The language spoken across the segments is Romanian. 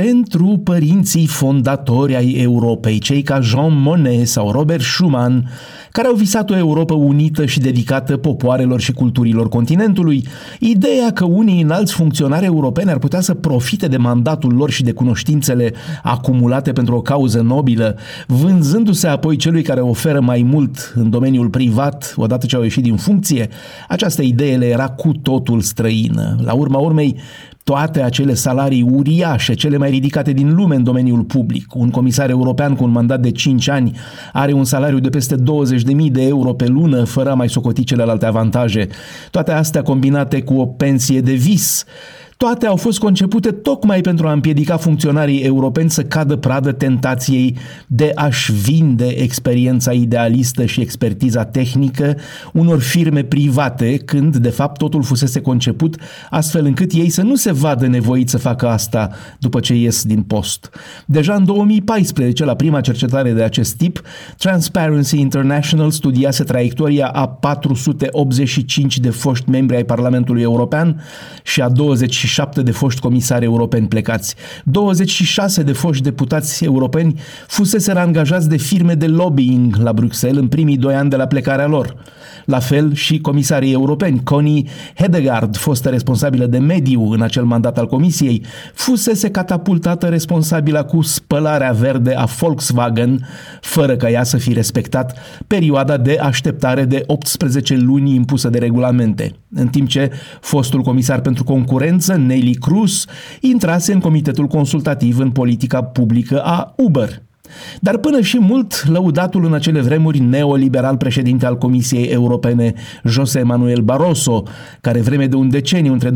Pentru părinții fondatori ai Europei, cei ca Jean Monnet sau Robert Schuman, care au visat o Europa unită și dedicată popoarelor și culturilor continentului, ideea că unii înalți funcționari europeni ar putea să profite de mandatul lor și de cunoștințele acumulate pentru o cauză nobilă, vânzându-se apoi celui care oferă mai mult în domeniul privat odată ce au ieșit din funcție, această idee le era cu totul străină. La urma urmei, toate acele salarii uriașe, cele mai ridicate din lume în domeniul public. Un comisar european cu un mandat de 5 ani are un salariu de peste 20.000 de euro pe lună, fără a mai socoti celelalte avantaje. Toate astea combinate cu o pensie de vis toate au fost concepute tocmai pentru a împiedica funcționarii europeni să cadă pradă tentației de a-și vinde experiența idealistă și expertiza tehnică unor firme private, când de fapt totul fusese conceput astfel încât ei să nu se vadă nevoiți să facă asta după ce ies din post. Deja în 2014, la prima cercetare de acest tip, Transparency International studiase traiectoria a 485 de foști membri ai Parlamentului European și a 20 27 de foști comisari europeni plecați. 26 de foști deputați europeni fuseseră angajați de firme de lobbying la Bruxelles în primii doi ani de la plecarea lor. La fel și comisarii europeni. Connie Hedegaard, fostă responsabilă de mediu în acel mandat al comisiei, fusese catapultată responsabilă cu spălarea verde a Volkswagen, fără ca ea să fi respectat perioada de așteptare de 18 luni impusă de regulamente. În timp ce fostul comisar pentru concurență, Nelly Cruz, intrase în comitetul consultativ în politica publică a Uber. Dar până și mult lăudatul în acele vremuri neoliberal președinte al Comisiei Europene, José Manuel Barroso, care vreme de un deceniu între 2004-2014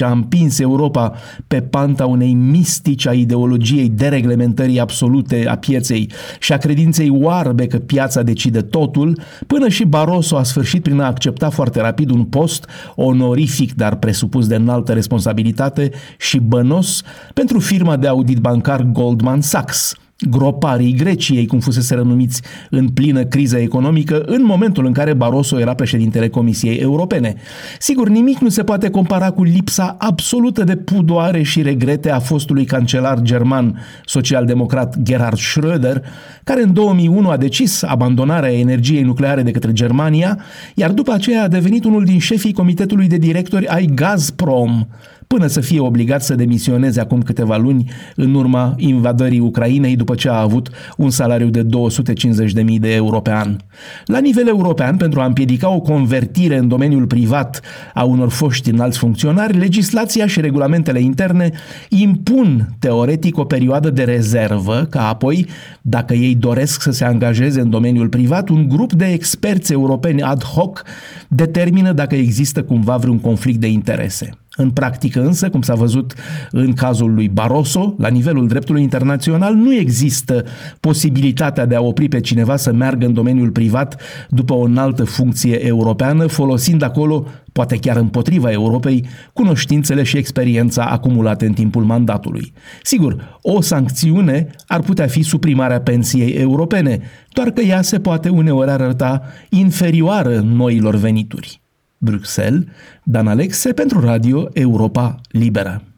a împins Europa pe panta unei mistici a ideologiei dereglementării absolute a pieței și a credinței oarbe că piața decide totul, până și Barroso a sfârșit prin a accepta foarte rapid un post onorific, dar presupus de înaltă responsabilitate și bănos pentru firma de audit bancar Goldman Sachs Thanks. Groparii Greciei, cum fusese renumiți în plină criză economică, în momentul în care Barroso era președintele Comisiei Europene. Sigur, nimic nu se poate compara cu lipsa absolută de pudoare și regrete a fostului cancelar german social-democrat Gerhard Schröder, care în 2001 a decis abandonarea energiei nucleare de către Germania, iar după aceea a devenit unul din șefii comitetului de directori ai Gazprom, până să fie obligat să demisioneze acum câteva luni în urma invadării Ucrainei după ce a avut un salariu de 250.000 de euro pe an. La nivel european, pentru a împiedica o convertire în domeniul privat a unor foști înalți funcționari, legislația și regulamentele interne impun teoretic o perioadă de rezervă, ca apoi, dacă ei doresc să se angajeze în domeniul privat, un grup de experți europeni ad hoc determină dacă există cumva vreun conflict de interese. În practică însă, cum s-a văzut în cazul lui Barroso, la nivelul dreptului internațional nu există posibilitatea de a opri pe cineva să meargă în domeniul privat după o înaltă funcție europeană, folosind acolo, poate chiar împotriva Europei, cunoștințele și experiența acumulate în timpul mandatului. Sigur, o sancțiune ar putea fi suprimarea pensiei europene, doar că ea se poate uneori arăta inferioară noilor venituri. Bruxelles, Dan Alexe pentru Radio Europa Liberă.